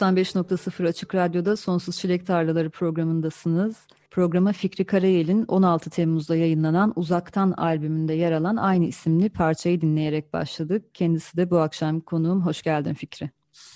95.0 Açık Radyo'da Sonsuz Çilek Tarlaları programındasınız. Programa Fikri Karayel'in 16 Temmuz'da yayınlanan Uzaktan albümünde yer alan aynı isimli parçayı dinleyerek başladık. Kendisi de bu akşam konuğum. Hoş geldin Fikri.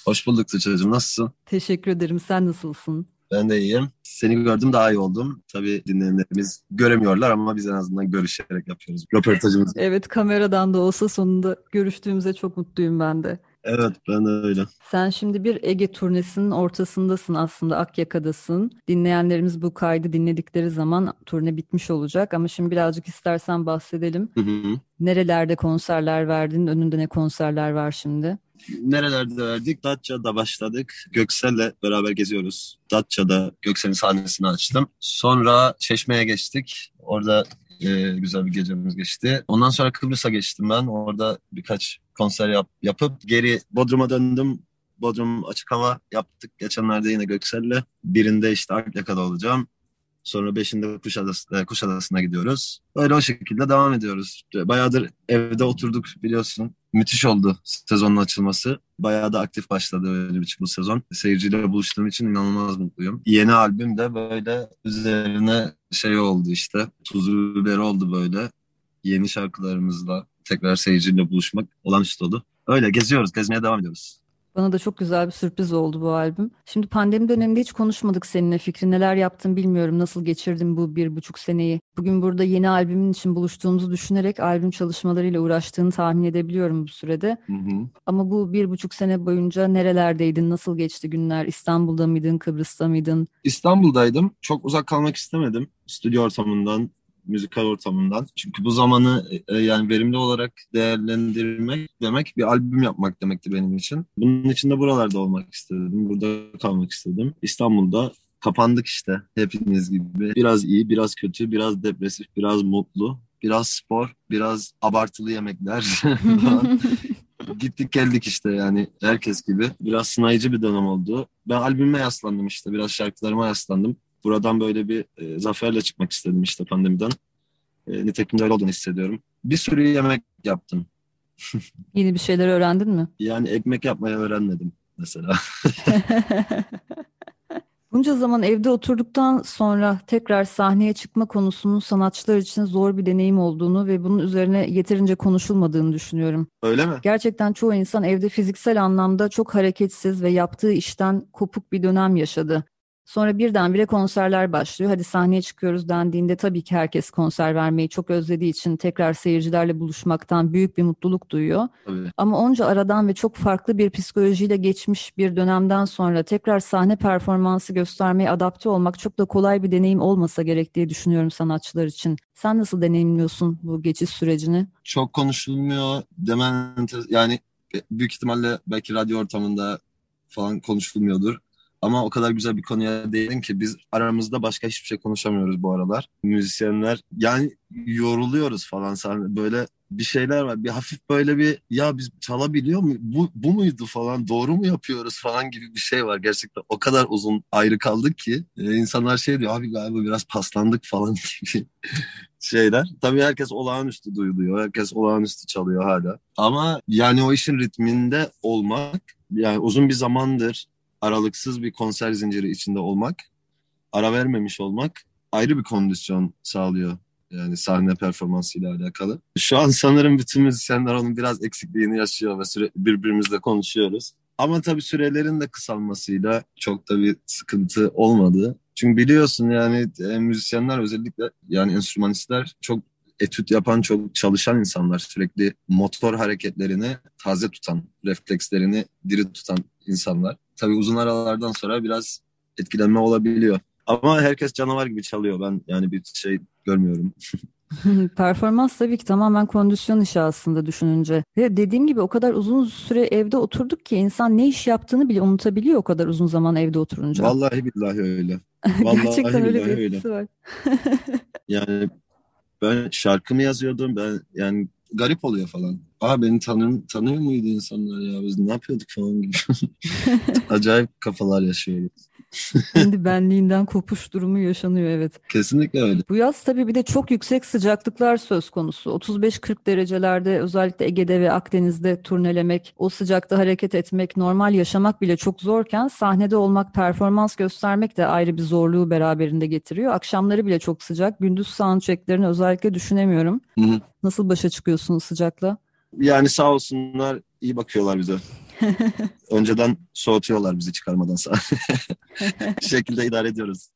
Hoş bulduk Tuğçe'cim. Nasılsın? Teşekkür ederim. Sen nasılsın? Ben de iyiyim. Seni gördüm daha iyi oldum. Tabii dinleyenlerimiz göremiyorlar ama biz en azından görüşerek yapıyoruz röportajımızı. evet kameradan da olsa sonunda görüştüğümüze çok mutluyum ben de. Evet ben de öyle. Sen şimdi bir Ege turnesinin ortasındasın aslında Akyaka'dasın. Dinleyenlerimiz bu kaydı dinledikleri zaman turne bitmiş olacak ama şimdi birazcık istersen bahsedelim. Hı hı. Nerelerde konserler verdin? Önünde ne konserler var şimdi? Nerelerde verdik? Datça'da başladık. Göksel'le beraber geziyoruz. Datça'da Göksel'in sahnesini açtım. Sonra Çeşme'ye geçtik. Orada e, güzel bir gecemiz geçti. Ondan sonra Kıbrıs'a geçtim ben. Orada birkaç konser yap, yapıp geri Bodrum'a döndüm. Bodrum açık hava yaptık geçenlerde yine Göksel'le. Birinde işte Akyaka'da olacağım. Sonra beşinde Kuşadası, e, Kuşadası'na gidiyoruz. Öyle o şekilde devam ediyoruz. Bayağıdır evde oturduk biliyorsun. Müthiş oldu sezonun açılması. Bayağı da aktif başladı öyle bir bu sezon. Seyirciyle buluştuğum için inanılmaz mutluyum. Yeni albüm de böyle üzerine şey oldu işte. Tuzlu biberi oldu böyle. Yeni şarkılarımızla tekrar seyirciyle buluşmak olağanüstü oldu. Öyle geziyoruz, gezmeye devam ediyoruz. Bana da çok güzel bir sürpriz oldu bu albüm. Şimdi pandemi döneminde hiç konuşmadık seninle Fikri. Neler yaptın bilmiyorum. Nasıl geçirdin bu bir buçuk seneyi? Bugün burada yeni albümün için buluştuğumuzu düşünerek albüm çalışmalarıyla uğraştığını tahmin edebiliyorum bu sürede. Hı hı. Ama bu bir buçuk sene boyunca nerelerdeydin? Nasıl geçti günler? İstanbul'da mıydın? Kıbrıs'ta mıydın? İstanbul'daydım. Çok uzak kalmak istemedim. Stüdyo ortamından, müzikal ortamından. Çünkü bu zamanı e, yani verimli olarak değerlendirmek demek bir albüm yapmak demekti benim için. Bunun için de buralarda olmak istedim. Burada kalmak istedim. İstanbul'da kapandık işte hepiniz gibi. Biraz iyi, biraz kötü, biraz depresif, biraz mutlu, biraz spor, biraz abartılı yemekler. Gittik geldik işte yani herkes gibi. Biraz sınayıcı bir dönem oldu. Ben albüme yaslandım işte. Biraz şarkılarıma yaslandım buradan böyle bir e, zaferle çıkmak istedim işte pandemiden. E, nitekim de öyle olduğunu hissediyorum. Bir sürü yemek yaptım. Yeni bir şeyler öğrendin mi? Yani ekmek yapmayı öğrenmedim mesela. Bunca zaman evde oturduktan sonra tekrar sahneye çıkma konusunun sanatçılar için zor bir deneyim olduğunu ve bunun üzerine yeterince konuşulmadığını düşünüyorum. Öyle mi? Gerçekten çoğu insan evde fiziksel anlamda çok hareketsiz ve yaptığı işten kopuk bir dönem yaşadı. Sonra birdenbire konserler başlıyor. Hadi sahneye çıkıyoruz dendiğinde tabii ki herkes konser vermeyi çok özlediği için tekrar seyircilerle buluşmaktan büyük bir mutluluk duyuyor. Tabii. Ama onca aradan ve çok farklı bir psikolojiyle geçmiş bir dönemden sonra tekrar sahne performansı göstermeye adapte olmak çok da kolay bir deneyim olmasa gerek diye düşünüyorum sanatçılar için. Sen nasıl deneyimliyorsun bu geçiş sürecini? Çok konuşulmuyor demen yani büyük ihtimalle belki radyo ortamında falan konuşulmuyordur. Ama o kadar güzel bir konuya değindin ki biz aramızda başka hiçbir şey konuşamıyoruz bu aralar. Müzisyenler yani yoruluyoruz falan sahne böyle bir şeyler var. Bir hafif böyle bir ya biz çalabiliyor mu? Bu, bu muydu falan doğru mu yapıyoruz falan gibi bir şey var. Gerçekten o kadar uzun ayrı kaldık ki e, insanlar şey diyor abi galiba biraz paslandık falan gibi şeyler. Tabii herkes olağanüstü duyuluyor. Herkes olağanüstü çalıyor hala. Ama yani o işin ritminde olmak yani uzun bir zamandır aralıksız bir konser zinciri içinde olmak, ara vermemiş olmak ayrı bir kondisyon sağlıyor. Yani sahne performansıyla alakalı. Şu an sanırım bütün müzisyenler onun biraz eksikliğini yaşıyor ve sürekli birbirimizle konuşuyoruz. Ama tabii sürelerin de kısalmasıyla çok da bir sıkıntı olmadı. Çünkü biliyorsun yani e, müzisyenler özellikle yani enstrümanistler çok etüt yapan, çok çalışan insanlar. Sürekli motor hareketlerini taze tutan, reflekslerini diri tutan insanlar. Tabii uzun aralardan sonra biraz etkilenme olabiliyor. Ama herkes canavar gibi çalıyor. Ben yani bir şey görmüyorum. Performans tabii ki tamamen kondisyon işi aslında düşününce. Ve dediğim gibi o kadar uzun süre evde oturduk ki insan ne iş yaptığını bile unutabiliyor o kadar uzun zaman evde oturunca. Vallahi billahi öyle. Vallahi Gerçekten öyle bir etkisi var. yani ben şarkı mı yazıyordum ben yani garip oluyor falan. Aa beni tanır, tanıyor muydu insanlar ya biz ne yapıyorduk falan gibi. Acayip kafalar yaşıyoruz. Kendi benliğinden kopuş durumu yaşanıyor evet. Kesinlikle öyle. Bu yaz tabii bir de çok yüksek sıcaklıklar söz konusu. 35-40 derecelerde özellikle Ege'de ve Akdeniz'de turnelemek, o sıcakta hareket etmek, normal yaşamak bile çok zorken sahnede olmak, performans göstermek de ayrı bir zorluğu beraberinde getiriyor. Akşamları bile çok sıcak. Gündüz soundchecklerini özellikle düşünemiyorum. Hı hı. Nasıl başa çıkıyorsunuz sıcakla? Yani sağ olsunlar iyi bakıyorlar bize. Önceden soğutuyorlar bizi çıkarmadan sahneye. bir şekilde idare ediyoruz.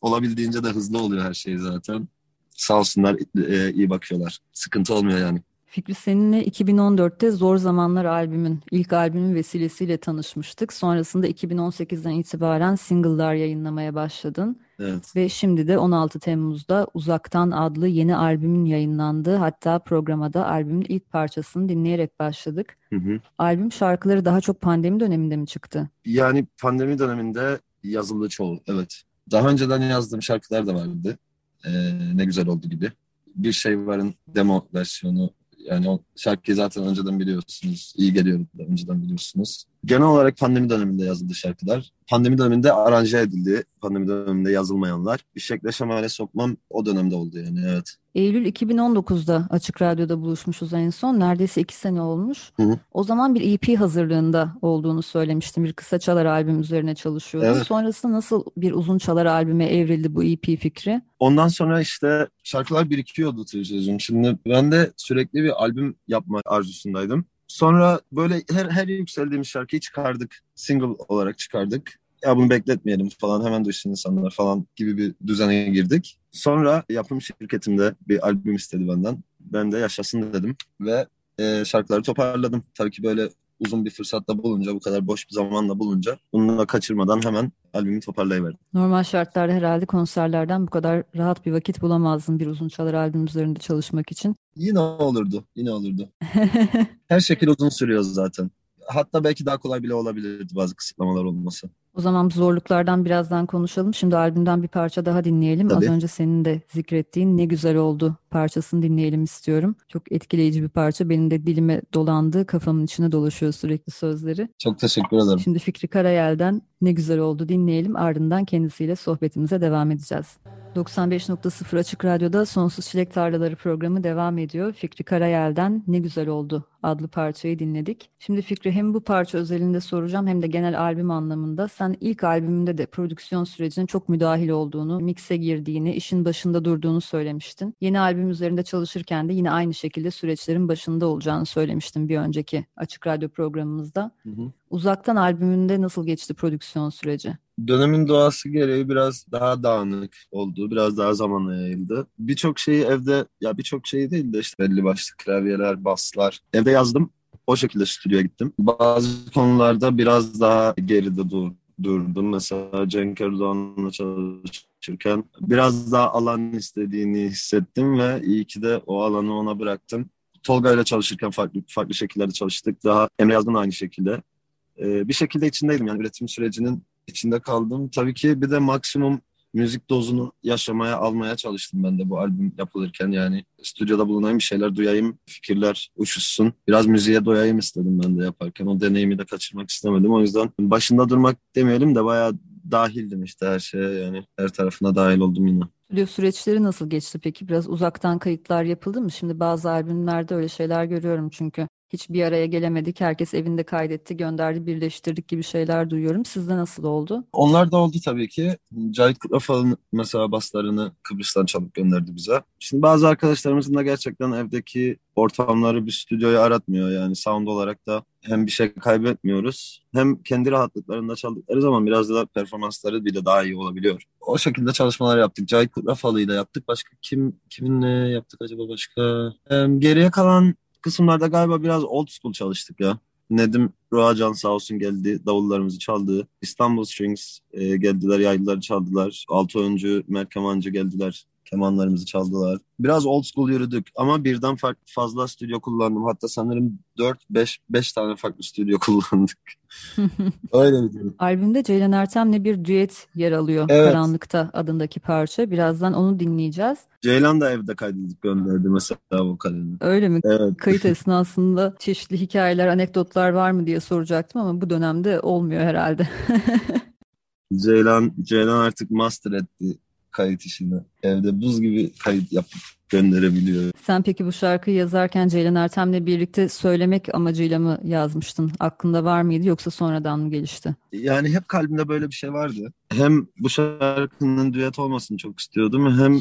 Olabildiğince de hızlı oluyor her şey zaten. Sağ olsunlar e, iyi bakıyorlar. Sıkıntı olmuyor yani. Fikri seninle 2014'te Zor Zamanlar albümün, ilk albümün vesilesiyle tanışmıştık. Sonrasında 2018'den itibaren single'lar yayınlamaya başladın. Evet. Ve şimdi de 16 Temmuz'da Uzaktan adlı yeni albümün yayınlandığı hatta programa da albümün ilk parçasını dinleyerek başladık. Hı hı. Albüm şarkıları daha çok pandemi döneminde mi çıktı? Yani pandemi döneminde yazıldı çoğu, evet. Daha önceden yazdığım şarkılar da vardı. Ee, ne güzel oldu gibi. Bir şey varın demo versiyonu yani o şarkıyı zaten önceden biliyorsunuz. İyi geliyor da önceden biliyorsunuz. Genel olarak pandemi döneminde yazıldı şarkılar. Pandemi döneminde aranje edildi. Pandemi döneminde yazılmayanlar. Bir şekilde şemale sokmam o dönemde oldu yani evet. Eylül 2019'da Açık Radyo'da buluşmuşuz en son. Neredeyse iki sene olmuş. Hı hı. O zaman bir EP hazırlığında olduğunu söylemiştim. Bir kısa çalar albüm üzerine çalışıyordu. Evet. Sonrasında nasıl bir uzun çalar albüme evrildi bu EP fikri? Ondan sonra işte şarkılar birikiyordu Tuğçe'cim. Şimdi ben de sürekli bir albüm yapma arzusundaydım. Sonra böyle her, her yükseldiğimiz şarkıyı çıkardık. Single olarak çıkardık. Ya bunu bekletmeyelim falan hemen duysun insanlar falan gibi bir düzene girdik. Sonra yapım şirketimde bir albüm istedi benden. Ben de yaşasın dedim ve e, şarkıları toparladım. Tabii ki böyle uzun bir fırsatta bulunca, bu kadar boş bir zamanla bulunca bunu da kaçırmadan hemen albümü toparlayıverdim. Normal şartlarda herhalde konserlerden bu kadar rahat bir vakit bulamazdın bir uzun çalar albüm üzerinde çalışmak için. Yine olurdu, yine olurdu. Her şekil uzun sürüyor zaten. Hatta belki daha kolay bile olabilirdi bazı kısıtlamalar olması. O zaman bu zorluklardan birazdan konuşalım. Şimdi albümden bir parça daha dinleyelim. Tabii. Az önce senin de zikrettiğin Ne Güzel Oldu parçasını dinleyelim istiyorum. Çok etkileyici bir parça. Benim de dilime dolandı, kafamın içine dolaşıyor sürekli sözleri. Çok teşekkür ederim. Şimdi Fikri Karayel'den Ne Güzel Oldu dinleyelim. Ardından kendisiyle sohbetimize devam edeceğiz. 95.0 Açık Radyo'da Sonsuz Çilek Tarlaları programı devam ediyor. Fikri Karayel'den Ne Güzel Oldu adlı parçayı dinledik. Şimdi Fikri hem bu parça özelinde soracağım hem de genel albüm anlamında. Sen ilk albümünde de prodüksiyon sürecine çok müdahil olduğunu, mikse girdiğini, işin başında durduğunu söylemiştin. Yeni albüm üzerinde çalışırken de yine aynı şekilde süreçlerin başında olacağını söylemiştin bir önceki Açık Radyo programımızda. Hı hı. Uzaktan albümünde nasıl geçti prodüksiyon süreci? Dönemin doğası gereği biraz daha dağınık oldu. Biraz daha zamana yayıldı. Birçok şeyi evde, ya birçok şey değil de işte belli başlı klavyeler, baslar. Evde yazdım. O şekilde stüdyoya gittim. Bazı konularda biraz daha geride dur, durdum. Mesela Cenk Erdoğan'la çalışırken biraz daha alan istediğini hissettim ve iyi ki de o alanı ona bıraktım. Tolga ile çalışırken farklı farklı şekillerde çalıştık. Daha Emre Yazgın aynı şekilde. Ee, bir şekilde içindeydim yani üretim sürecinin içinde kaldım. Tabii ki bir de maksimum müzik dozunu yaşamaya almaya çalıştım ben de bu albüm yapılırken yani stüdyoda bulunayım bir şeyler duyayım fikirler uçuşsun biraz müziğe doyayım istedim ben de yaparken o deneyimi de kaçırmak istemedim o yüzden başında durmak demeyelim de bayağı dahildim işte her şeye yani her tarafına dahil oldum yine. Stüdyo süreçleri nasıl geçti peki? Biraz uzaktan kayıtlar yapıldı mı? Şimdi bazı albümlerde öyle şeyler görüyorum çünkü. Hiç bir araya gelemedik. Herkes evinde kaydetti, gönderdi, birleştirdik gibi şeyler duyuyorum. Sizde nasıl oldu? Onlar da oldu tabii ki. Cahit Kutlafal'ın mesela baslarını Kıbrıs'tan çalıp gönderdi bize. Şimdi bazı arkadaşlarımızın da gerçekten evdeki ortamları bir stüdyoyu aratmıyor. Yani sound olarak da hem bir şey kaybetmiyoruz hem kendi rahatlıklarında çaldıkları zaman biraz da performansları bile daha iyi olabiliyor. O şekilde çalışmalar yaptık. Cahit Kutrafalı'yla yaptık. Başka kim kiminle yaptık acaba başka? Geriye kalan kısımlarda galiba biraz old school çalıştık ya. Nedim Roacan sağ olsun geldi. Davullarımızı çaldı. İstanbul Strings e, geldiler. Yaylıları çaldılar. Altı oyuncu, Mert Kemancı geldiler. Kemanlarımızı çaldılar. Biraz old school yürüdük ama birden farklı fazla stüdyo kullandım. Hatta sanırım 4-5 tane farklı stüdyo kullandık. Öyle bir durum. Albümde Ceylan Ertem'le bir düet yer alıyor. Evet. Karanlıkta adındaki parça. Birazdan onu dinleyeceğiz. Ceylan da evde kaydedip gönderdi mesela vokalini. Öyle mi? Evet. Kayıt esnasında çeşitli hikayeler, anekdotlar var mı diye soracaktım ama bu dönemde olmuyor herhalde. Ceylan, Ceylan artık master etti kayıt işini. Evde buz gibi kayıt yapıp gönderebiliyor. Sen peki bu şarkıyı yazarken Ceylan Ertem'le birlikte söylemek amacıyla mı yazmıştın? Aklında var mıydı yoksa sonradan mı gelişti? Yani hep kalbimde böyle bir şey vardı. Hem bu şarkının düet olmasını çok istiyordum hem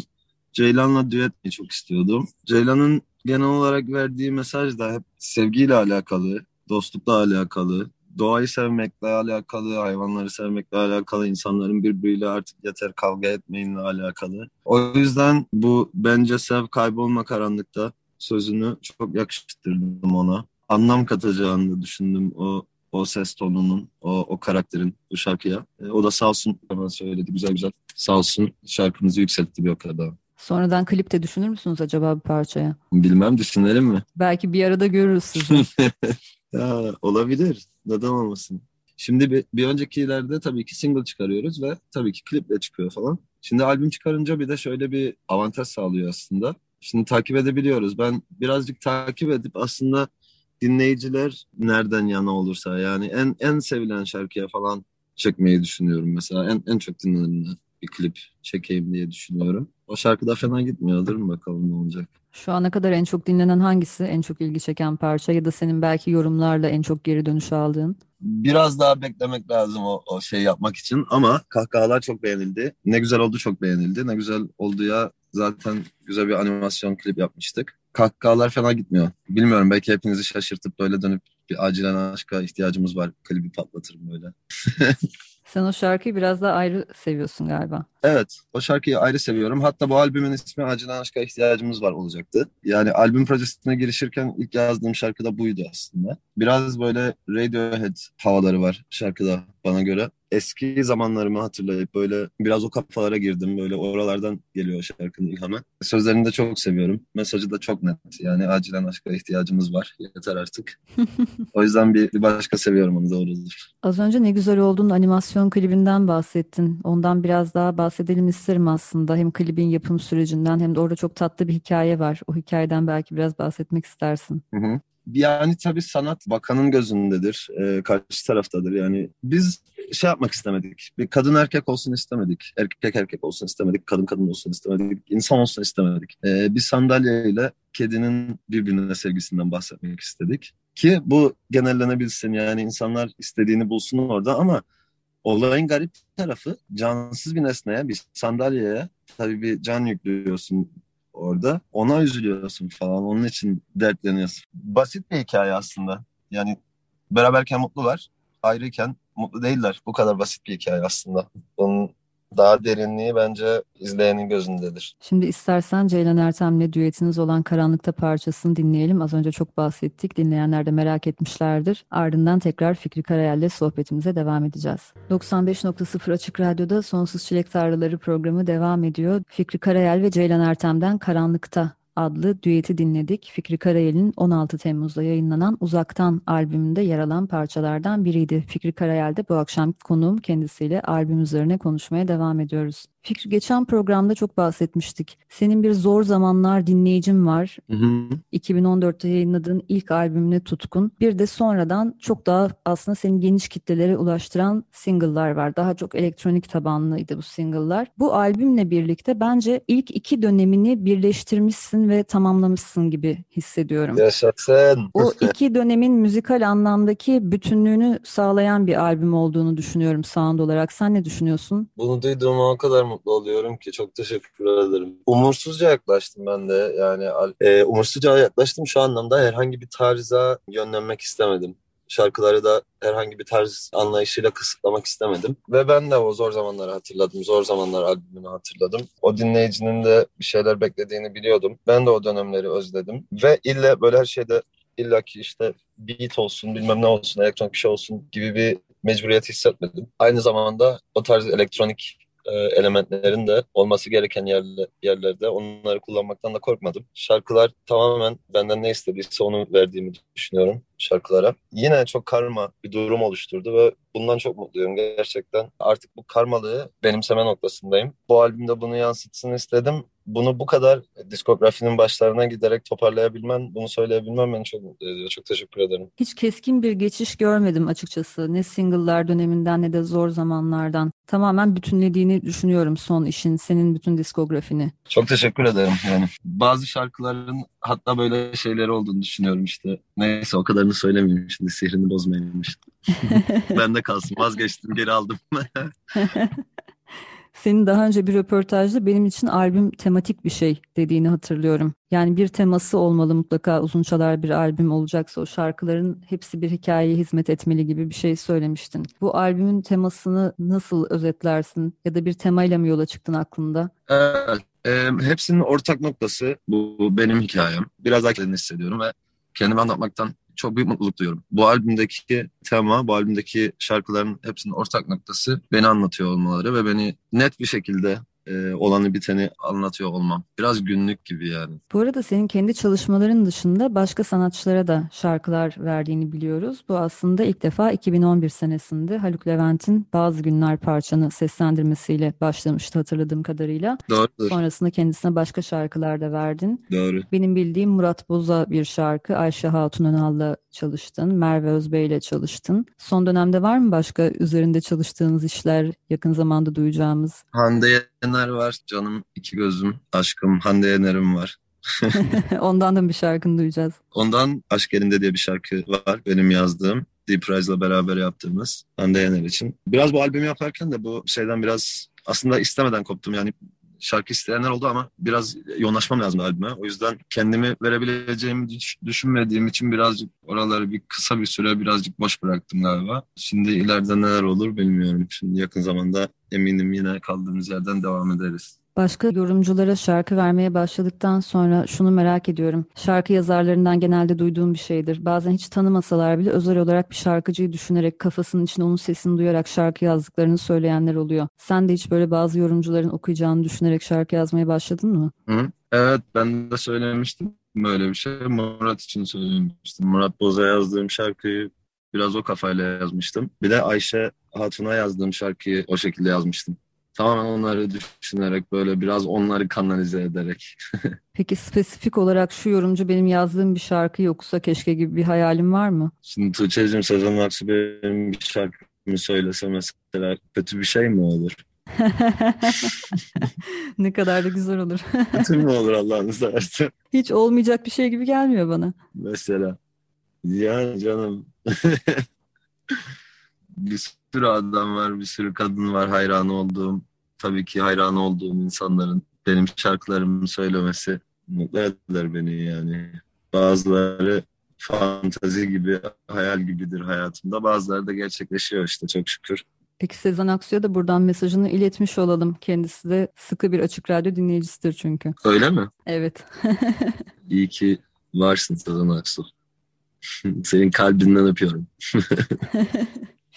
Ceylan'la düet etmeyi çok istiyordum. Ceylan'ın genel olarak verdiği mesaj da hep sevgiyle alakalı, dostlukla alakalı, doğayı sevmekle alakalı, hayvanları sevmekle alakalı, insanların birbiriyle artık yeter kavga etmeyinle alakalı. O yüzden bu bence sev kaybolma karanlıkta sözünü çok yakıştırdım ona. Anlam katacağını düşündüm o o ses tonunun, o, o karakterin bu şarkıya. E, o da sağ olsun bana söyledi güzel güzel. Sağ olsun şarkımızı yükseltti bir o kadar. Sonradan klipte düşünür müsünüz acaba bir parçaya? Bilmem düşünelim mi? Belki bir arada görürüz sizi. Ya olabilir. Neden olmasın? Şimdi bir, bir öncekilerde tabii ki single çıkarıyoruz ve tabii ki kliple çıkıyor falan. Şimdi albüm çıkarınca bir de şöyle bir avantaj sağlıyor aslında. Şimdi takip edebiliyoruz. Ben birazcık takip edip aslında dinleyiciler nereden yana olursa yani en en sevilen şarkıya falan çekmeyi düşünüyorum mesela. En, en çok dinlenen bir klip çekeyim diye düşünüyorum. O şarkı da fena gitmiyor. Durun bakalım ne olacak. Şu ana kadar en çok dinlenen hangisi? En çok ilgi çeken parça ya da senin belki yorumlarla en çok geri dönüş aldığın? Biraz daha beklemek lazım o, o şey yapmak için ama kahkahalar çok beğenildi. Ne güzel oldu çok beğenildi. Ne güzel oldu ya zaten güzel bir animasyon klip yapmıştık. Kahkahalar fena gitmiyor. Bilmiyorum belki hepinizi şaşırtıp böyle dönüp bir acilen aşka ihtiyacımız var. Klibi patlatırım böyle. Sen o şarkıyı biraz daha ayrı seviyorsun galiba. Evet, o şarkıyı ayrı seviyorum. Hatta bu albümün ismi Acilen Aşka İhtiyacımız Var olacaktı. Yani albüm projesine girişirken ilk yazdığım şarkı da buydu aslında. Biraz böyle Radiohead havaları var şarkıda bana göre. Eski zamanlarımı hatırlayıp böyle biraz o kafalara girdim. Böyle oralardan geliyor şarkının ilhamı. Sözlerini de çok seviyorum. Mesajı da çok net. Yani acilen aşka ihtiyacımız var. Yeter artık. o yüzden bir, bir başka seviyorum onu doğrudur. Az önce ne güzel olduğunu animasyon klibinden bahsettin. Ondan biraz daha bahsedelim isterim aslında. Hem klibin yapım sürecinden hem de orada çok tatlı bir hikaye var. O hikayeden belki biraz bahsetmek istersin. Hı hı. Yani tabii sanat bakanın gözündedir, e, karşı taraftadır. Yani biz şey yapmak istemedik. Bir kadın erkek olsun istemedik. Erkek erkek olsun istemedik. Kadın kadın olsun istemedik. insan olsun istemedik. E, bir sandalyeyle kedinin birbirine sevgisinden bahsetmek istedik. Ki bu genellenebilsin yani insanlar istediğini bulsun orada ama olayın garip tarafı cansız bir nesneye, bir sandalyeye tabii bir can yüklüyorsun orada. Ona üzülüyorsun falan. Onun için dertleniyorsun. Basit bir hikaye aslında. Yani beraberken mutlular, ayrıyken mutlu değiller. Bu kadar basit bir hikaye aslında. Onun daha derinliği bence izleyenin gözündedir. Şimdi istersen Ceylan Ertem'le düetiniz olan Karanlıkta parçasını dinleyelim. Az önce çok bahsettik. Dinleyenler de merak etmişlerdir. Ardından tekrar Fikri Karayel'le sohbetimize devam edeceğiz. 95.0 Açık Radyo'da Sonsuz Çilek Tarlaları programı devam ediyor. Fikri Karayel ve Ceylan Ertem'den Karanlıkta adlı düeti dinledik. Fikri Karayel'in 16 Temmuz'da yayınlanan Uzaktan albümünde yer alan parçalardan biriydi. Fikri Karayel'de bu akşam konuğum kendisiyle albüm üzerine konuşmaya devam ediyoruz. Fikri geçen programda çok bahsetmiştik. Senin bir zor zamanlar dinleyicin var. Hı hı. 2014'te yayınladığın ilk albümüne tutkun. Bir de sonradan çok daha aslında seni geniş kitlelere ulaştıran single'lar var. Daha çok elektronik tabanlıydı bu single'lar. Bu albümle birlikte bence ilk iki dönemini birleştirmişsin ve tamamlamışsın gibi hissediyorum. Yaşasın. O iki dönemin müzikal anlamdaki bütünlüğünü sağlayan bir albüm olduğunu düşünüyorum sound olarak. Sen ne düşünüyorsun? Bunu duyduğuma o kadar mutlu oluyorum ki çok teşekkür ederim. Umursuzca yaklaştım ben de yani e, umursuzca yaklaştım şu anlamda herhangi bir tarza yönlenmek istemedim. Şarkıları da herhangi bir tarz anlayışıyla kısıtlamak istemedim. Ve ben de o zor zamanları hatırladım. Zor zamanlar albümünü hatırladım. O dinleyicinin de bir şeyler beklediğini biliyordum. Ben de o dönemleri özledim. Ve ille böyle her şeyde illaki işte beat olsun bilmem ne olsun elektronik bir şey olsun gibi bir mecburiyet hissetmedim. Aynı zamanda o tarz elektronik e, elementlerin de olması gereken yerle, yerlerde onları kullanmaktan da korkmadım. Şarkılar tamamen benden ne istediyse onu verdiğimi düşünüyorum şarkılara. Yine çok karma bir durum oluşturdu ve bundan çok mutluyum gerçekten. Artık bu karmalığı benimseme noktasındayım. Bu albümde bunu yansıtsın istedim. Bunu bu kadar diskografinin başlarına giderek toparlayabilmen, bunu söyleyebilmem beni çok mutlu ediyor. Çok teşekkür ederim. Hiç keskin bir geçiş görmedim açıkçası. Ne single'lar döneminden ne de zor zamanlardan. Tamamen bütünlediğini düşünüyorum son işin, senin bütün diskografini. Çok teşekkür ederim. Yani bazı şarkıların hatta böyle şeyleri olduğunu düşünüyorum işte. Neyse o kadarını söylemeyeyim şimdi sihrini bozmayayım işte. ben de kalsın vazgeçtim geri aldım. Senin daha önce bir röportajda benim için albüm tematik bir şey dediğini hatırlıyorum. Yani bir teması olmalı mutlaka uzun çalar bir albüm olacaksa o şarkıların hepsi bir hikayeye hizmet etmeli gibi bir şey söylemiştin. Bu albümün temasını nasıl özetlersin ya da bir temayla mı yola çıktın aklında? Evet, e, hepsinin ortak noktası bu benim hikayem. Biraz daha kendini hissediyorum ve kendimi anlatmaktan çok büyük mutluluk duyuyorum. Bu albümdeki tema, bu albümdeki şarkıların hepsinin ortak noktası beni anlatıyor olmaları ve beni net bir şekilde e, olanı biteni anlatıyor olmam. Biraz günlük gibi yani. Bu arada senin kendi çalışmaların dışında başka sanatçılara da şarkılar verdiğini biliyoruz. Bu aslında ilk defa 2011 senesinde Haluk Levent'in Bazı Günler parçanı seslendirmesiyle başlamıştı hatırladığım kadarıyla. Doğrudur. Sonrasında kendisine başka şarkılar da verdin. Doğru. Benim bildiğim Murat Boza bir şarkı, Ayşe Hatun Önal'la çalıştın, Merve Özbey ile çalıştın. Son dönemde var mı başka üzerinde çalıştığınız işler, yakın zamanda duyacağımız? Hande Yener var, Canım iki Gözüm, Aşkım, Hande Yener'im var. Ondan da bir şarkını duyacağız. Ondan Aşk Elinde diye bir şarkı var benim yazdığım. Deep Rise'la beraber yaptığımız Hande Yener için. Biraz bu albümü yaparken de bu şeyden biraz aslında istemeden koptum. Yani şarkı isteyenler oldu ama biraz yoğunlaşmam lazım albüme. O yüzden kendimi verebileceğimi düşünmediğim için birazcık oraları bir kısa bir süre birazcık boş bıraktım galiba. Şimdi ileride neler olur bilmiyorum. Şimdi yakın zamanda eminim yine kaldığımız yerden devam ederiz. Başka yorumculara şarkı vermeye başladıktan sonra şunu merak ediyorum. Şarkı yazarlarından genelde duyduğum bir şeydir. Bazen hiç tanımasalar bile özel olarak bir şarkıcıyı düşünerek kafasının içinde onun sesini duyarak şarkı yazdıklarını söyleyenler oluyor. Sen de hiç böyle bazı yorumcuların okuyacağını düşünerek şarkı yazmaya başladın mı? Hı, evet ben de söylemiştim böyle bir şey. Murat için söylemiştim. Murat Boz'a yazdığım şarkıyı biraz o kafayla yazmıştım. Bir de Ayşe Hatun'a yazdığım şarkıyı o şekilde yazmıştım. Tamamen onları düşünerek böyle biraz onları kanalize ederek. Peki spesifik olarak şu yorumcu benim yazdığım bir şarkı yoksa keşke gibi bir hayalim var mı? Şimdi Tuğçe'cim Sezen Aksu benim bir şarkımı söylese mesela kötü bir şey mi olur? ne kadar da güzel olur. kötü mü olur Allah'ını seversen? Hiç olmayacak bir şey gibi gelmiyor bana. Mesela. Yani canım. Bir sürü adam var, bir sürü kadın var hayran olduğum tabii ki hayran olduğum insanların benim şarkılarımı söylemesi mutlu eder beni yani. Bazıları fantazi gibi, hayal gibidir hayatımda. Bazıları da gerçekleşiyor işte çok şükür. Peki Sezen Aksu'ya da buradan mesajını iletmiş olalım. Kendisi de sıkı bir açık radyo dinleyicisidir çünkü. Öyle mi? Evet. İyi ki varsın Sezen Aksu. Senin kalbinden öpüyorum.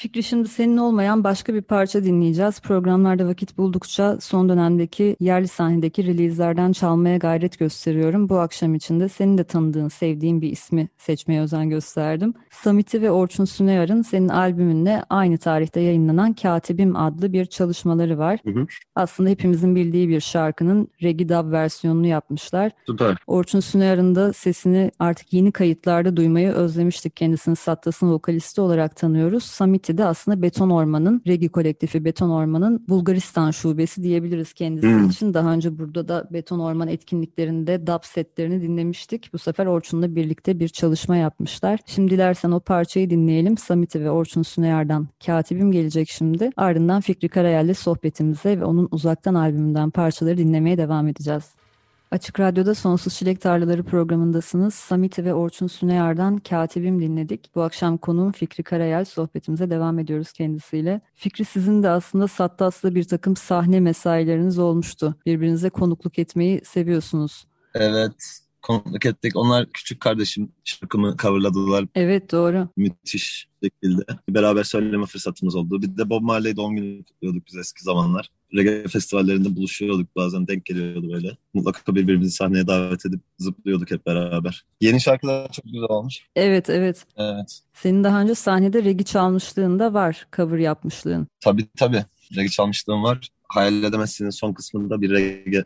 Fikri şimdi senin olmayan başka bir parça dinleyeceğiz. Programlarda vakit buldukça son dönemdeki yerli sahnedeki release'lerden çalmaya gayret gösteriyorum. Bu akşam için de senin de tanıdığın, sevdiğin bir ismi seçmeye özen gösterdim. Samit'i ve Orçun Süneyar'ın senin albümünle aynı tarihte yayınlanan Katibim adlı bir çalışmaları var. Hı hı. Aslında hepimizin bildiği bir şarkının Regi Dub versiyonunu yapmışlar. Süper. Orçun Süneyar'ın da sesini artık yeni kayıtlarda duymayı özlemiştik. Kendisini Sattas'ın vokalisti olarak tanıyoruz. Samit'i de aslında Beton Orman'ın, Regi kolektifi Beton Orman'ın Bulgaristan şubesi diyebiliriz kendisi hmm. için. Daha önce burada da Beton Orman etkinliklerinde dub setlerini dinlemiştik. Bu sefer Orçun'la birlikte bir çalışma yapmışlar. Şimdi dilersen o parçayı dinleyelim. Samiti ve Orçun Süneyar'dan Katibim gelecek şimdi. Ardından Fikri Karayel'le sohbetimize ve onun Uzaktan albümünden parçaları dinlemeye devam edeceğiz. Açık Radyo'da Sonsuz Çilek Tarlaları programındasınız. Samiti ve Orçun Süneyar'dan Katibim dinledik. Bu akşam konuğum Fikri Karayel. Sohbetimize devam ediyoruz kendisiyle. Fikri sizin de aslında Sattas'la bir takım sahne mesaileriniz olmuştu. Birbirinize konukluk etmeyi seviyorsunuz. Evet. Konuk ettik. Onlar küçük kardeşim şarkımı coverladılar. Evet doğru. Müthiş şekilde. Beraber söyleme fırsatımız oldu. Bir de Bob Marley doğum günü kutluyorduk biz eski zamanlar. Reggae festivallerinde buluşuyorduk bazen denk geliyordu böyle. Mutlaka birbirimizi sahneye davet edip zıplıyorduk hep beraber. Yeni şarkılar çok güzel olmuş. Evet evet. Evet. Senin daha önce sahnede regi çalmışlığın da var. Cover yapmışlığın. Tabii tabii. Reggae çalmışlığım var. Hayal edemezsinin son kısmında bir reggae,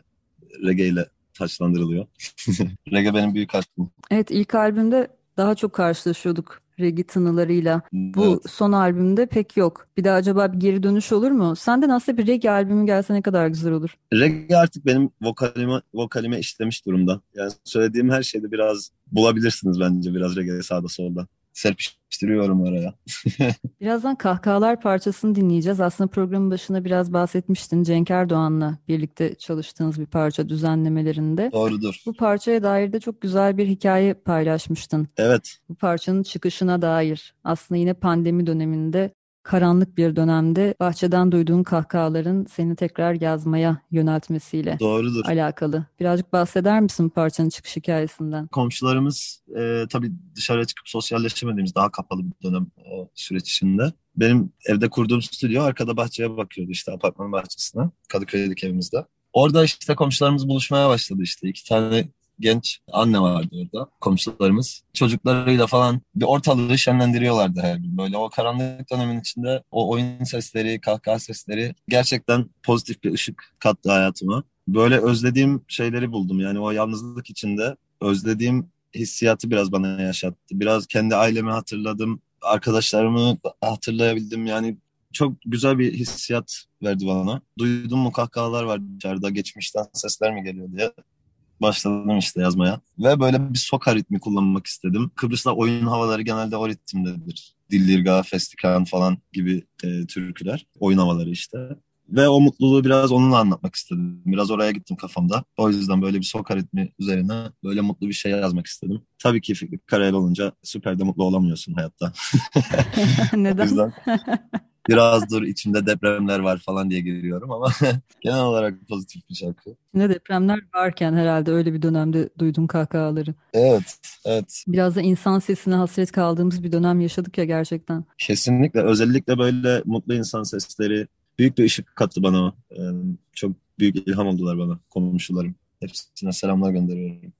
reggae ile taçlandırılıyor. reggae benim büyük aşkım. Evet ilk albümde daha çok karşılaşıyorduk regi tınılarıyla. Bu Evet. son albümde pek yok. Bir de acaba bir geri dönüş olur mu? Senden aslında bir reggae albümü gelse ne kadar güzel olur. Reggae artık benim vokalime, vokalime işlemiş durumda. Yani söylediğim her şeyde biraz bulabilirsiniz bence biraz reggae sağda solda. Serpiştiriyorum oraya. Birazdan Kahkahalar parçasını dinleyeceğiz. Aslında programın başına biraz bahsetmiştin. Cenk Erdoğan'la birlikte çalıştığınız bir parça düzenlemelerinde. Doğrudur. Bu parçaya dair de çok güzel bir hikaye paylaşmıştın. Evet. Bu parçanın çıkışına dair. Aslında yine pandemi döneminde karanlık bir dönemde bahçeden duyduğun kahkahaların seni tekrar yazmaya yöneltmesiyle Doğrudur. alakalı. Birazcık bahseder misin parçanın çıkış hikayesinden? Komşularımız e, tabii dışarıya çıkıp sosyalleşemediğimiz daha kapalı bir dönem o süreç içinde. Benim evde kurduğum stüdyo arkada bahçeye bakıyordu işte apartmanın bahçesine. Kadıköy'deki evimizde. Orada işte komşularımız buluşmaya başladı işte. iki tane genç anne vardı orada komşularımız. Çocuklarıyla falan bir ortalığı şenlendiriyorlardı her gün. Böyle o karanlık dönemin içinde o oyun sesleri, kahkaha sesleri gerçekten pozitif bir ışık kattı hayatıma. Böyle özlediğim şeyleri buldum. Yani o yalnızlık içinde özlediğim hissiyatı biraz bana yaşattı. Biraz kendi ailemi hatırladım. Arkadaşlarımı hatırlayabildim. Yani çok güzel bir hissiyat verdi bana. Duydum mu kahkahalar var dışarıda. Geçmişten sesler mi geliyor diye başladım işte yazmaya. Ve böyle bir soka ritmi kullanmak istedim. Kıbrıs'ta oyun havaları genelde o ritimdedir. Dillirga, Festikan falan gibi e, türküler. Oyun havaları işte. Ve o mutluluğu biraz onunla anlatmak istedim. Biraz oraya gittim kafamda. O yüzden böyle bir soka ritmi üzerine böyle mutlu bir şey yazmak istedim. Tabii ki Fikri Karayel olunca süper de mutlu olamıyorsun hayatta. Neden? yüzden biraz dur içimde depremler var falan diye giriyorum ama genel olarak pozitif bir şarkı. Ne depremler varken herhalde öyle bir dönemde duydum kahkahaları. Evet, evet. Biraz da insan sesine hasret kaldığımız bir dönem yaşadık ya gerçekten. Kesinlikle. Özellikle böyle mutlu insan sesleri büyük bir ışık kattı bana. o. Ee, çok büyük ilham oldular bana komşularım. Hepsine selamlar gönderiyorum.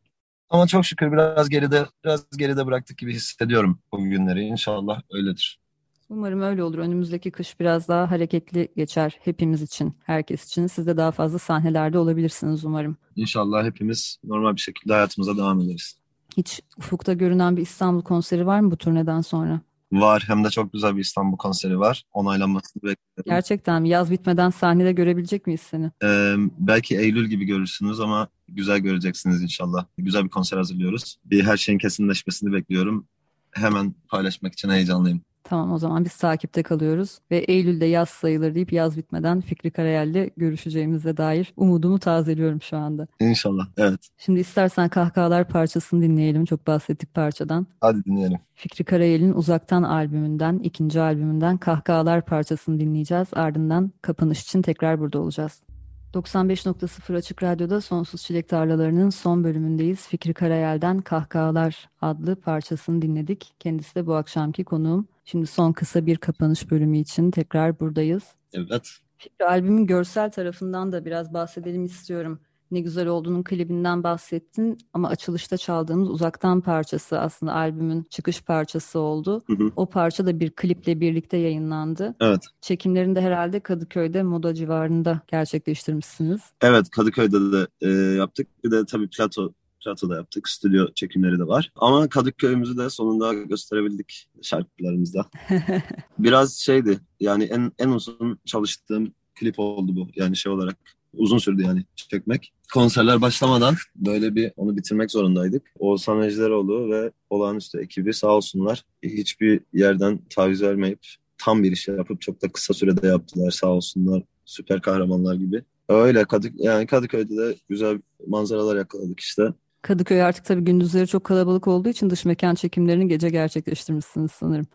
Ama çok şükür biraz geride biraz geride bıraktık gibi hissediyorum bu günleri. İnşallah öyledir. Umarım öyle olur. Önümüzdeki kış biraz daha hareketli geçer hepimiz için, herkes için. Siz de daha fazla sahnelerde olabilirsiniz umarım. İnşallah hepimiz normal bir şekilde hayatımıza devam ederiz. Hiç ufukta görünen bir İstanbul konseri var mı bu turneden sonra? Var hem de çok güzel bir İstanbul konseri var. Onaylanmasını bekliyorum. Gerçekten mi? Yaz bitmeden sahnede görebilecek miyiz seni? Ee, belki Eylül gibi görürsünüz ama güzel göreceksiniz inşallah. Güzel bir konser hazırlıyoruz. Bir her şeyin kesinleşmesini bekliyorum. Hemen paylaşmak için heyecanlıyım. Tamam o zaman biz takipte kalıyoruz ve Eylül'de yaz sayılır deyip yaz bitmeden Fikri Karayel'le görüşeceğimize dair umudumu tazeliyorum şu anda. İnşallah. Evet. Şimdi istersen Kahkahalar parçasını dinleyelim. Çok bahsettik parçadan. Hadi dinleyelim. Fikri Karayel'in Uzaktan albümünden, ikinci albümünden Kahkahalar parçasını dinleyeceğiz. Ardından kapanış için tekrar burada olacağız. 95.0 Açık Radyo'da Sonsuz Çilek Tarlaları'nın son bölümündeyiz. Fikri Karayel'den Kahkahalar adlı parçasını dinledik. Kendisi de bu akşamki konuğum. Şimdi son kısa bir kapanış bölümü için tekrar buradayız. Evet. Fikri albümün görsel tarafından da biraz bahsedelim istiyorum. Ne güzel olduğunun klibinden bahsettin ama açılışta çaldığımız Uzaktan parçası aslında albümün çıkış parçası oldu. Hı hı. O parça da bir kliple birlikte yayınlandı. Evet. Çekimlerini de herhalde Kadıköy'de Moda civarında gerçekleştirmişsiniz. Evet. Kadıköy'de de e, yaptık. Bir de tabii plato Plato'da yaptık. Stüdyo çekimleri de var. Ama Kadıköy'ümüzü de sonunda gösterebildik şarkılarımızda. Biraz şeydi yani en en uzun çalıştığım klip oldu bu. Yani şey olarak uzun sürdü yani çekmek. Konserler başlamadan böyle bir onu bitirmek zorundaydık. Oğuzhan Ejderoğlu ve olağanüstü ekibi sağ olsunlar hiçbir yerden taviz vermeyip tam bir iş yapıp çok da kısa sürede yaptılar sağ olsunlar. Süper kahramanlar gibi. Öyle Kadık yani Kadıköy'de de güzel manzaralar yakaladık işte. Kadıköy artık tabii gündüzleri çok kalabalık olduğu için dış mekan çekimlerini gece gerçekleştirmişsiniz sanırım.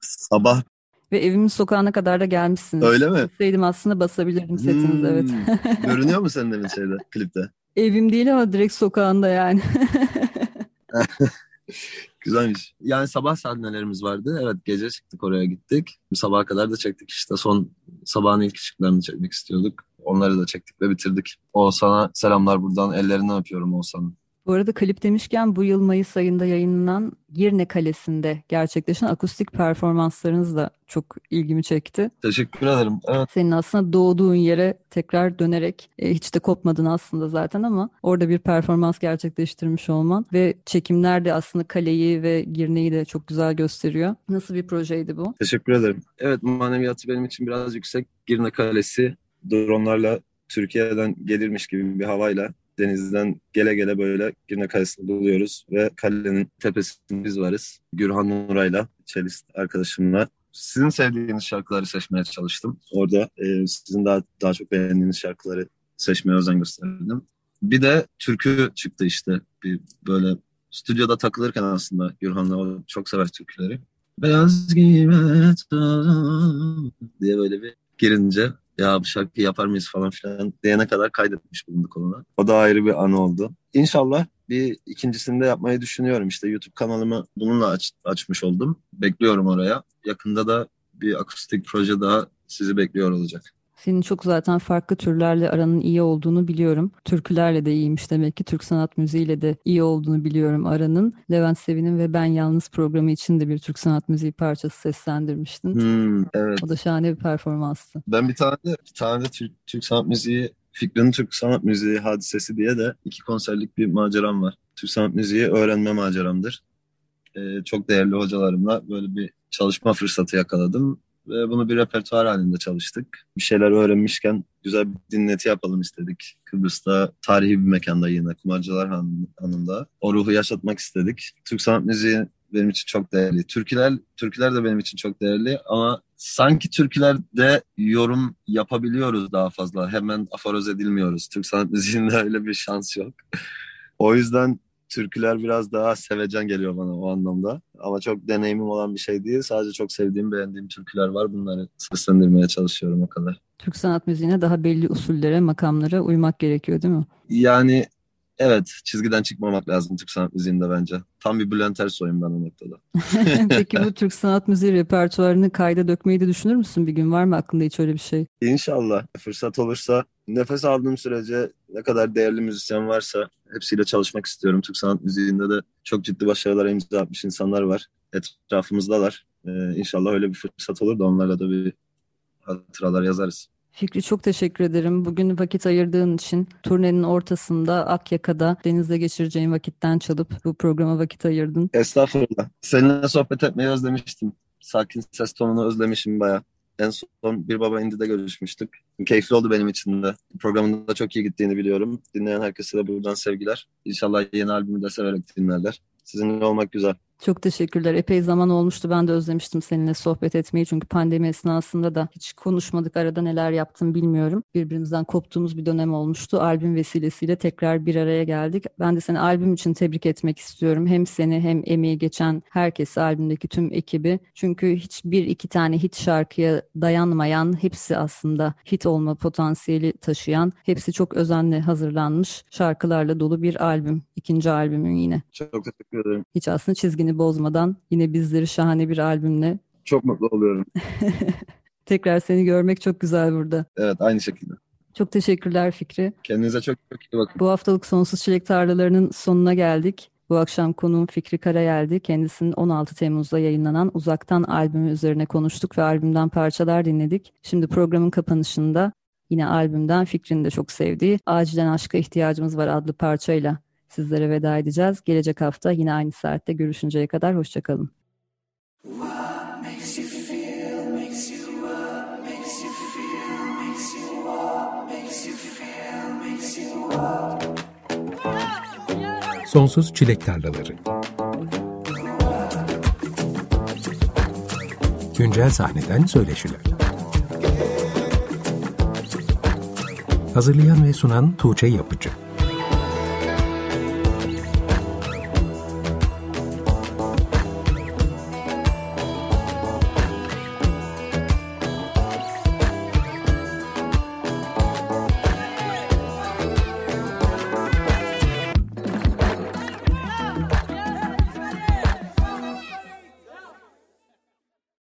Sabah Ve evimin sokağına kadar da gelmişsiniz. Öyle mi? İsteseydim aslında basabilirdim setiniz Hmm. evet. Görünüyor mu senin evin şeyde klipte? Evim değil ama direkt sokağında yani. Güzelmiş. Yani sabah sahnelerimiz vardı. Evet gece çıktık oraya gittik. Sabaha kadar da çektik işte. Son sabahın ilk ışıklarını çekmek istiyorduk. Onları da çektik ve bitirdik. Oğuzhan'a selamlar buradan. Ellerinden öpüyorum Oğuzhan'ın. Bu arada klip demişken bu yıl Mayıs ayında yayınlanan Girne Kalesi'nde gerçekleşen akustik performanslarınız da çok ilgimi çekti. Teşekkür ederim. Evet. Senin aslında doğduğun yere tekrar dönerek e, hiç de kopmadın aslında zaten ama orada bir performans gerçekleştirmiş olman ve çekimler de aslında kaleyi ve Girne'yi de çok güzel gösteriyor. Nasıl bir projeydi bu? Teşekkür ederim. Evet maneviyatı benim için biraz yüksek. Girne Kalesi dronlarla Türkiye'den gelirmiş gibi bir havayla denizden gele gele böyle Girne Kalesi'ni buluyoruz ve kalenin tepesinde biz varız. Gürhan Nuray'la, çelist arkadaşımla. Sizin sevdiğiniz şarkıları seçmeye çalıştım. Orada e, sizin daha daha çok beğendiğiniz şarkıları seçmeye özen gösterdim. Bir de türkü çıktı işte. Bir böyle stüdyoda takılırken aslında Gürhan'la çok sever türküleri. Beyaz giyme diye böyle bir girince ya bu şarkıyı yapar mıyız falan filan diyene kadar kaydetmiş bulunduk ona. O da ayrı bir anı oldu. İnşallah bir ikincisini de yapmayı düşünüyorum. İşte YouTube kanalımı bununla aç, açmış oldum. Bekliyorum oraya. Yakında da bir akustik proje daha sizi bekliyor olacak. Senin çok zaten farklı türlerle aranın iyi olduğunu biliyorum. Türkülerle de iyiymiş demek ki. Türk sanat müziğiyle de iyi olduğunu biliyorum aranın. Levent Sevin'in ve Ben Yalnız programı için de bir Türk sanat müziği parçası seslendirmiştin. Hmm, evet. O da şahane bir performanstı. Ben bir tane de, bir tane de Türk, Türk sanat müziği Fikri'nin Türk Sanat Müziği hadisesi diye de iki konserlik bir maceram var. Türk sanat müziği öğrenme maceramdır. Ee, çok değerli hocalarımla böyle bir çalışma fırsatı yakaladım ve bunu bir repertuar halinde çalıştık. Bir şeyler öğrenmişken güzel bir dinleti yapalım istedik. Kıbrıs'ta tarihi bir mekanda yine Kumarcılar Hanı'nda. O ruhu yaşatmak istedik. Türk sanat müziği benim için çok değerli. Türküler, türküler de benim için çok değerli ama sanki türkülerde yorum yapabiliyoruz daha fazla. Hemen aforoz edilmiyoruz. Türk sanat müziğinde öyle bir şans yok. o yüzden türküler biraz daha sevecen geliyor bana o anlamda. Ama çok deneyimim olan bir şey değil. Sadece çok sevdiğim, beğendiğim türküler var. Bunları seslendirmeye çalışıyorum o kadar. Türk sanat müziğine daha belli usullere, makamlara uymak gerekiyor değil mi? Yani evet, çizgiden çıkmamak lazım Türk sanat müziğinde bence. Tam bir Bülent Ersoy'um ben o noktada. Peki bu Türk sanat müziği repertuarını kayda dökmeyi de düşünür müsün bir gün? Var mı aklında hiç öyle bir şey? İnşallah. Fırsat olursa nefes aldığım sürece ne kadar değerli müzisyen varsa hepsiyle çalışmak istiyorum. Türk sanat müziğinde de çok ciddi başarılara imza atmış insanlar var. Etrafımızdalar. Ee, inşallah öyle bir fırsat olur da onlarla da bir hatıralar yazarız. Fikri çok teşekkür ederim. Bugün vakit ayırdığın için turnenin ortasında Akyaka'da denizde geçireceğin vakitten çalıp bu programa vakit ayırdın. Estağfurullah. Seninle sohbet etmeyi özlemiştim. Sakin ses tonunu özlemişim baya. En son Bir Baba Indi'de görüşmüştük. Keyifli oldu benim için de. Programın da çok iyi gittiğini biliyorum. Dinleyen herkese de buradan sevgiler. İnşallah yeni albümü de severek dinlerler. Sizinle olmak güzel. Çok teşekkürler. Epey zaman olmuştu. Ben de özlemiştim seninle sohbet etmeyi. Çünkü pandemi esnasında da hiç konuşmadık. Arada neler yaptım bilmiyorum. Birbirimizden koptuğumuz bir dönem olmuştu. Albüm vesilesiyle tekrar bir araya geldik. Ben de seni albüm için tebrik etmek istiyorum. Hem seni hem emeği geçen herkesi, albümdeki tüm ekibi. Çünkü hiç bir iki tane hit şarkıya dayanmayan, hepsi aslında hit olma potansiyeli taşıyan, hepsi çok özenle hazırlanmış şarkılarla dolu bir albüm. İkinci albümün yine. Çok teşekkür ederim. Hiç aslında çizgini kendini bozmadan yine bizleri şahane bir albümle. Çok mutlu oluyorum. Tekrar seni görmek çok güzel burada. Evet aynı şekilde. Çok teşekkürler Fikri. Kendinize çok çok iyi bakın. Bu haftalık Sonsuz Çilek Tarlalarının sonuna geldik. Bu akşam konuğum Fikri Karayel'di. Kendisinin 16 Temmuz'da yayınlanan Uzaktan albümü üzerine konuştuk ve albümden parçalar dinledik. Şimdi programın kapanışında yine albümden Fikri'nin de çok sevdiği Acilen Aşka İhtiyacımız Var adlı parçayla sizlere veda edeceğiz. Gelecek hafta yine aynı saatte görüşünceye kadar hoşçakalın. Sonsuz Çilek Tarlaları Güncel sahneden söyleşiler Hazırlayan ve sunan Tuğçe Yapıcı